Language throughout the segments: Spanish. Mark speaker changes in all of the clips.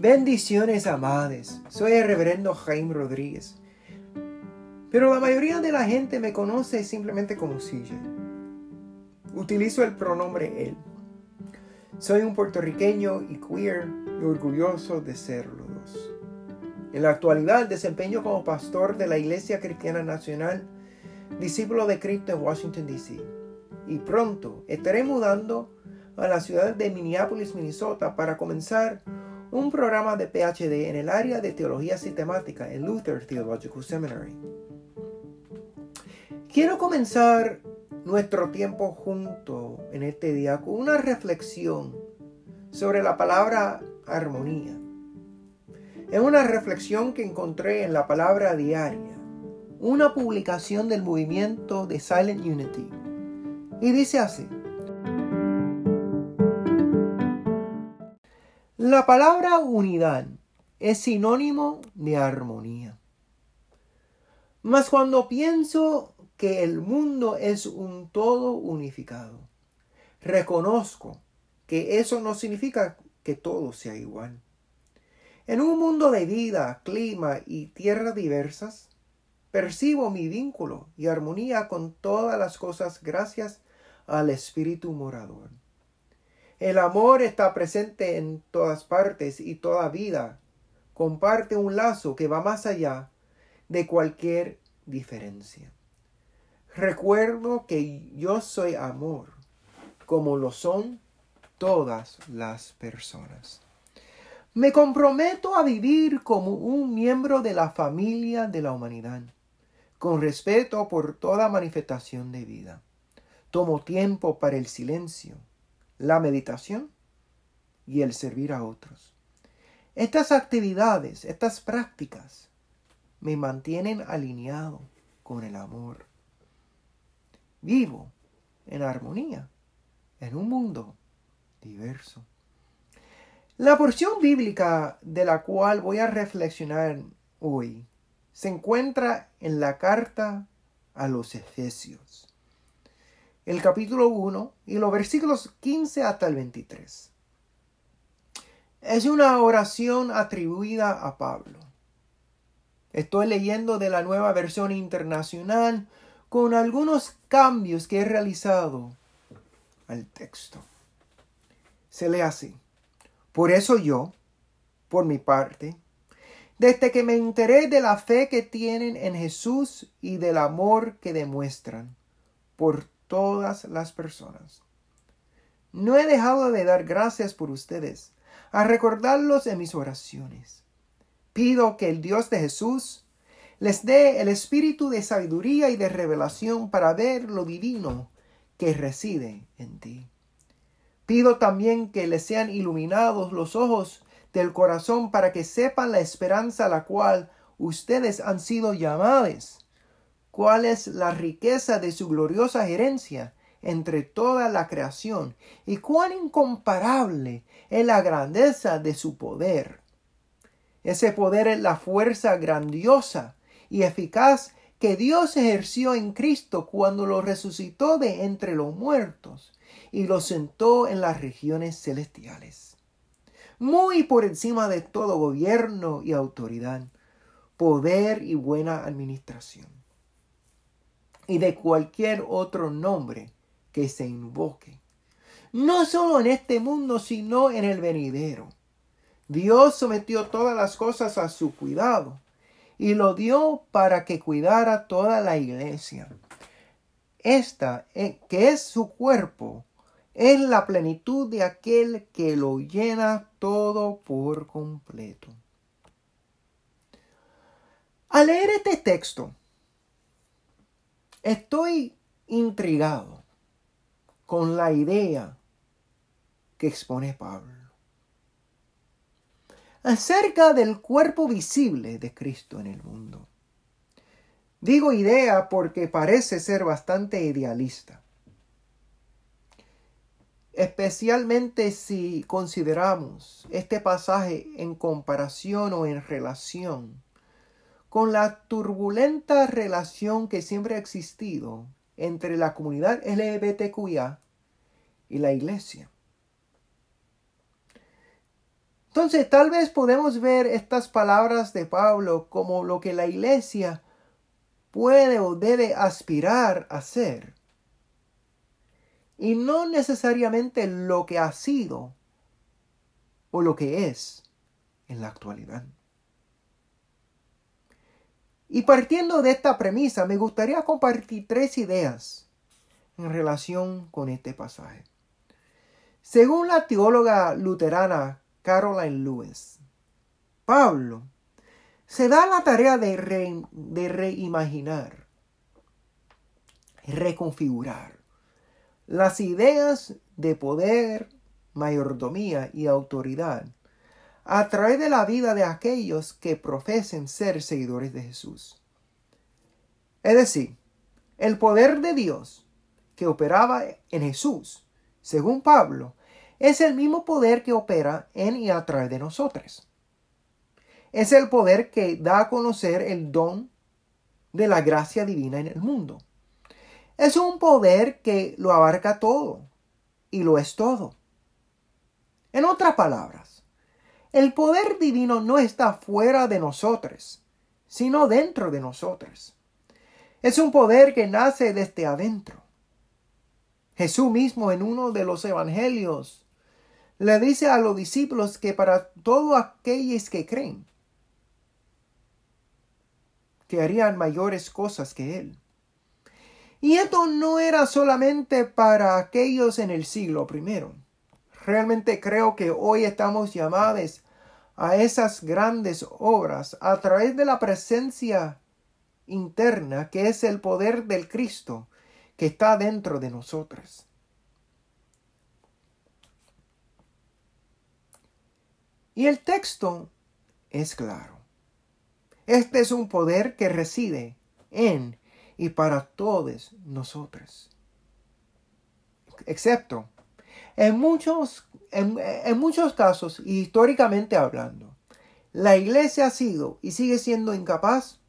Speaker 1: Bendiciones amadas, soy el reverendo Jaime Rodríguez, pero la mayoría de la gente me conoce simplemente como CJ. Utilizo el pronombre él. Soy un puertorriqueño y queer y orgulloso de serlo. En la actualidad desempeño como pastor de la Iglesia Cristiana Nacional, discípulo de Cristo en Washington, D.C. Y pronto estaré mudando a la ciudad de Minneapolis, Minnesota, para comenzar un programa de PhD en el área de teología sistemática en Luther Theological Seminary. Quiero comenzar nuestro tiempo junto en este día con una reflexión sobre la palabra armonía. Es una reflexión que encontré en la palabra diaria, una publicación del movimiento de Silent Unity. Y dice así, La palabra unidad es sinónimo de armonía. Mas cuando pienso que el mundo es un todo unificado, reconozco que eso no significa que todo sea igual. En un mundo de vida, clima y tierras diversas, percibo mi vínculo y armonía con todas las cosas gracias al Espíritu morador. El amor está presente en todas partes y toda vida comparte un lazo que va más allá de cualquier diferencia. Recuerdo que yo soy amor, como lo son todas las personas. Me comprometo a vivir como un miembro de la familia de la humanidad, con respeto por toda manifestación de vida. Tomo tiempo para el silencio, la meditación y el servir a otros. Estas actividades, estas prácticas, me mantienen alineado con el amor. Vivo en armonía en un mundo diverso. La porción bíblica de la cual voy a reflexionar hoy se encuentra en la carta a los Efesios el capítulo 1 y los versículos 15 hasta el 23. Es una oración atribuida a Pablo. Estoy leyendo de la nueva versión internacional con algunos cambios que he realizado al texto. Se lee así. Por eso yo, por mi parte, desde que me enteré de la fe que tienen en Jesús y del amor que demuestran por todas las personas. No he dejado de dar gracias por ustedes, a recordarlos en mis oraciones. Pido que el Dios de Jesús les dé el espíritu de sabiduría y de revelación para ver lo divino que reside en ti. Pido también que les sean iluminados los ojos del corazón para que sepan la esperanza a la cual ustedes han sido llamados cuál es la riqueza de su gloriosa herencia entre toda la creación y cuán incomparable es la grandeza de su poder. Ese poder es la fuerza grandiosa y eficaz que Dios ejerció en Cristo cuando lo resucitó de entre los muertos y lo sentó en las regiones celestiales. Muy por encima de todo gobierno y autoridad, poder y buena administración y de cualquier otro nombre que se invoque. No solo en este mundo, sino en el venidero. Dios sometió todas las cosas a su cuidado y lo dio para que cuidara toda la iglesia. Esta, eh, que es su cuerpo, es la plenitud de aquel que lo llena todo por completo. Al leer este texto, Estoy intrigado con la idea que expone Pablo acerca del cuerpo visible de Cristo en el mundo. Digo idea porque parece ser bastante idealista, especialmente si consideramos este pasaje en comparación o en relación con la turbulenta relación que siempre ha existido entre la comunidad LGBTQIA y la iglesia. Entonces tal vez podemos ver estas palabras de Pablo como lo que la iglesia puede o debe aspirar a ser. Y no necesariamente lo que ha sido o lo que es en la actualidad. Y partiendo de esta premisa, me gustaría compartir tres ideas en relación con este pasaje. Según la teóloga luterana Caroline Lewis, Pablo se da la tarea de, de reimaginar, reconfigurar las ideas de poder, mayordomía y autoridad a través de la vida de aquellos que profesen ser seguidores de Jesús. Es decir, el poder de Dios que operaba en Jesús, según Pablo, es el mismo poder que opera en y a través de nosotros. Es el poder que da a conocer el don de la gracia divina en el mundo. Es un poder que lo abarca todo y lo es todo. En otras palabras, el poder divino no está fuera de nosotros, sino dentro de nosotros. Es un poder que nace desde adentro. Jesús mismo en uno de los evangelios le dice a los discípulos que para todos aquellos que creen, que harían mayores cosas que Él. Y esto no era solamente para aquellos en el siglo primero. Realmente creo que hoy estamos llamados a esas grandes obras a través de la presencia interna que es el poder del Cristo que está dentro de nosotros. Y el texto es claro. Este es un poder que reside en y para todos nosotros. Excepto en muchos, en, muchos casos, históricamente hablando, la iglesia ha sido y sigue siendo incapaz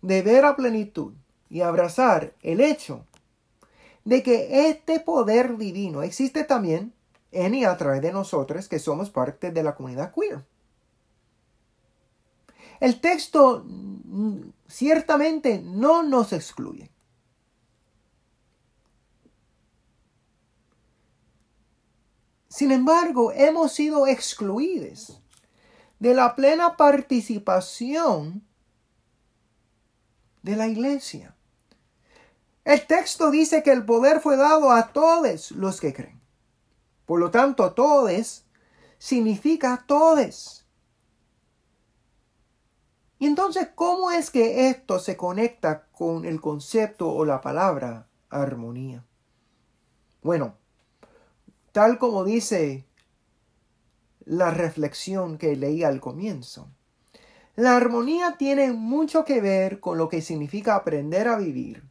Speaker 1: de ver a plenitud y abrazar el hecho de que este poder divino existe también en y a través de nosotros que somos parte de la comunidad queer. El texto mm, ciertamente no nos excluye. Sin embargo, hemos sido excluidos de la plena participación de la iglesia. El texto dice que el poder fue dado a todos los que creen. Por lo tanto, todos significa todos. Y entonces, ¿cómo es que esto se conecta con el concepto o la palabra armonía? Bueno, tal como dice la reflexión que leí al comienzo. La armonía tiene mucho que ver con lo que significa aprender a vivir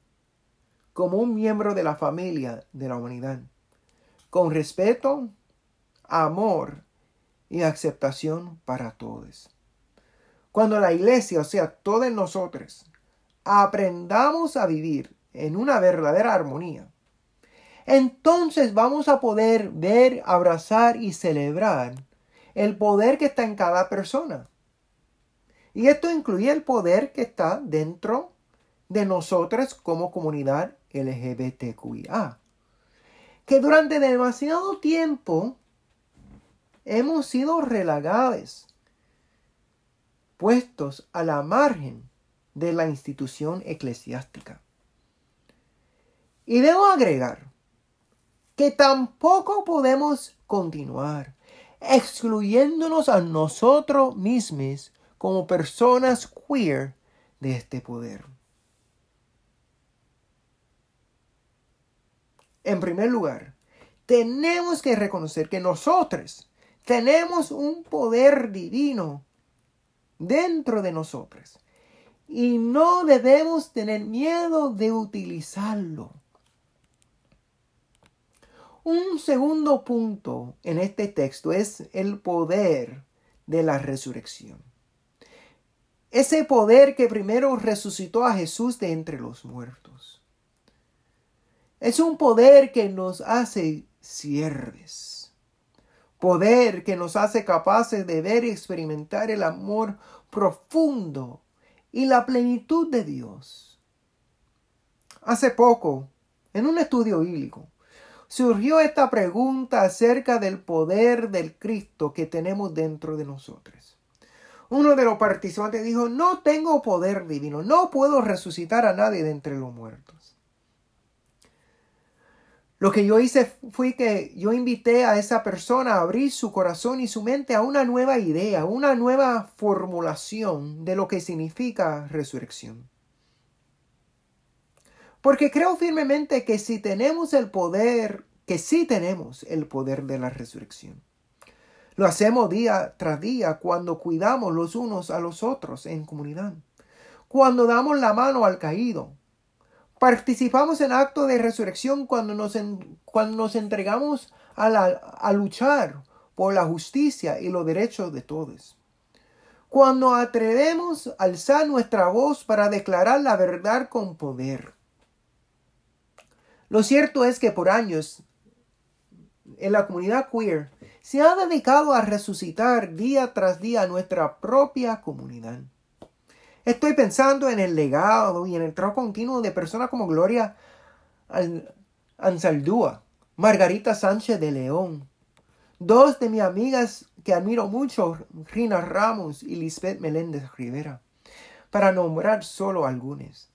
Speaker 1: como un miembro de la familia de la humanidad, con respeto, amor y aceptación para todos. Cuando la iglesia, o sea, todos nosotros, aprendamos a vivir en una verdadera armonía, entonces vamos a poder ver, abrazar y celebrar el poder que está en cada persona. Y esto incluye el poder que está dentro de nosotros como comunidad LGBTQIA. Que durante demasiado tiempo hemos sido relagados, puestos a la margen de la institución eclesiástica. Y debo agregar que tampoco podemos continuar excluyéndonos a nosotros mismos como personas queer de este poder. En primer lugar, tenemos que reconocer que nosotros tenemos un poder divino dentro de nosotros y no debemos tener miedo de utilizarlo. Un segundo punto en este texto es el poder de la resurrección. Ese poder que primero resucitó a Jesús de entre los muertos. Es un poder que nos hace sierves, Poder que nos hace capaces de ver y experimentar el amor profundo y la plenitud de Dios. Hace poco, en un estudio bíblico, surgió esta pregunta acerca del poder del Cristo que tenemos dentro de nosotros. Uno de los participantes dijo, no tengo poder divino, no puedo resucitar a nadie de entre los muertos. Lo que yo hice fue que yo invité a esa persona a abrir su corazón y su mente a una nueva idea, una nueva formulación de lo que significa resurrección. Porque creo firmemente que si tenemos el poder, que sí tenemos el poder de la resurrección. Lo hacemos día tras día cuando cuidamos los unos a los otros en comunidad, cuando damos la mano al caído. Participamos en actos de resurrección cuando nos, cuando nos entregamos a, a luchar por la justicia y los derechos de todos. Cuando atrevemos a alzar nuestra voz para declarar la verdad con poder lo cierto es que por años en la comunidad queer se ha dedicado a resucitar día tras día nuestra propia comunidad. Estoy pensando en el legado y en el trabajo continuo de personas como Gloria Ansaldúa, Margarita Sánchez de León, dos de mis amigas que admiro mucho, Rina Ramos y Lisbeth Meléndez Rivera, para nombrar solo algunas.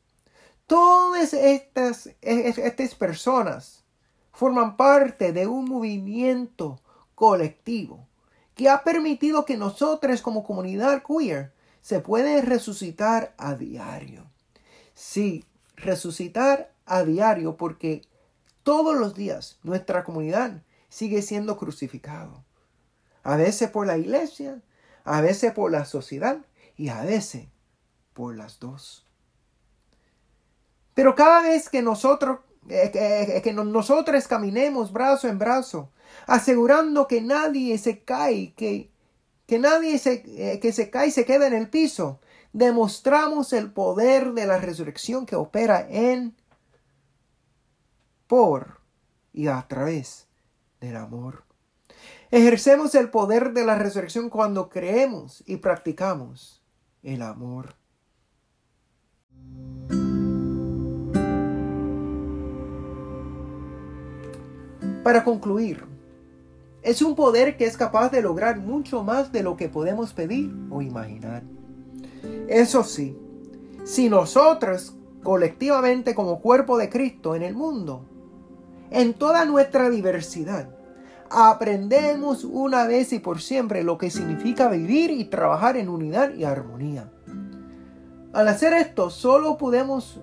Speaker 1: Todas estas, estas personas forman parte de un movimiento colectivo que ha permitido que nosotros como comunidad queer se pueden resucitar a diario. Sí, resucitar a diario porque todos los días nuestra comunidad sigue siendo crucificado. A veces por la iglesia, a veces por la sociedad y a veces por las dos. Pero cada vez que nosotros, eh, eh, que nosotros caminemos brazo en brazo, asegurando que nadie se cae, que, que nadie se, eh, que se cae y se queda en el piso, demostramos el poder de la resurrección que opera en, por y a través del amor. Ejercemos el poder de la resurrección cuando creemos y practicamos el amor. Para concluir, es un poder que es capaz de lograr mucho más de lo que podemos pedir o imaginar. Eso sí, si nosotros colectivamente como cuerpo de Cristo en el mundo, en toda nuestra diversidad, aprendemos una vez y por siempre lo que significa vivir y trabajar en unidad y armonía. Al hacer esto, solo podemos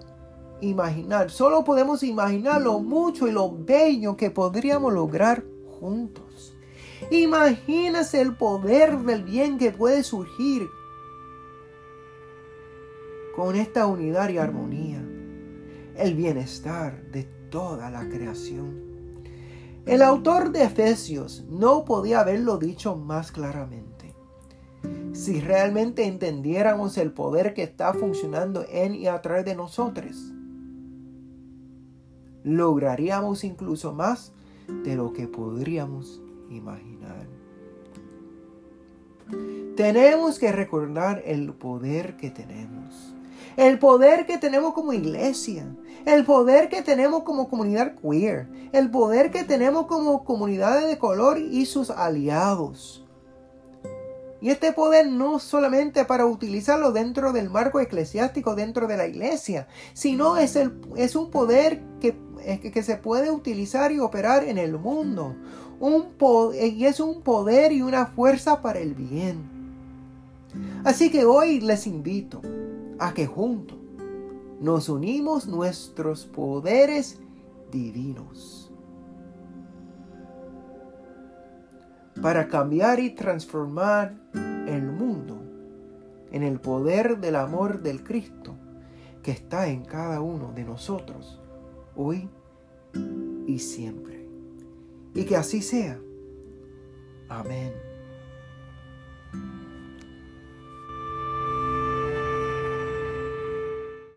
Speaker 1: imaginar. Solo podemos imaginar lo mucho y lo bello que podríamos lograr juntos. Imagínese el poder del bien que puede surgir con esta unidad y armonía. El bienestar de toda la creación. El autor de Efesios no podía haberlo dicho más claramente. Si realmente entendiéramos el poder que está funcionando en y a través de nosotros, lograríamos incluso más de lo que podríamos imaginar. Tenemos que recordar el poder que tenemos. El poder que tenemos como iglesia. El poder que tenemos como comunidad queer. El poder que tenemos como comunidades de color y sus aliados. Y este poder no solamente para utilizarlo dentro del marco eclesiástico, dentro de la iglesia, sino es, el, es un poder que que se puede utilizar y operar en el mundo. Un y es un poder y una fuerza para el bien. Así que hoy les invito a que juntos nos unimos nuestros poderes divinos para cambiar y transformar el mundo en el poder del amor del Cristo que está en cada uno de nosotros hoy y siempre. Y que así sea. Amén.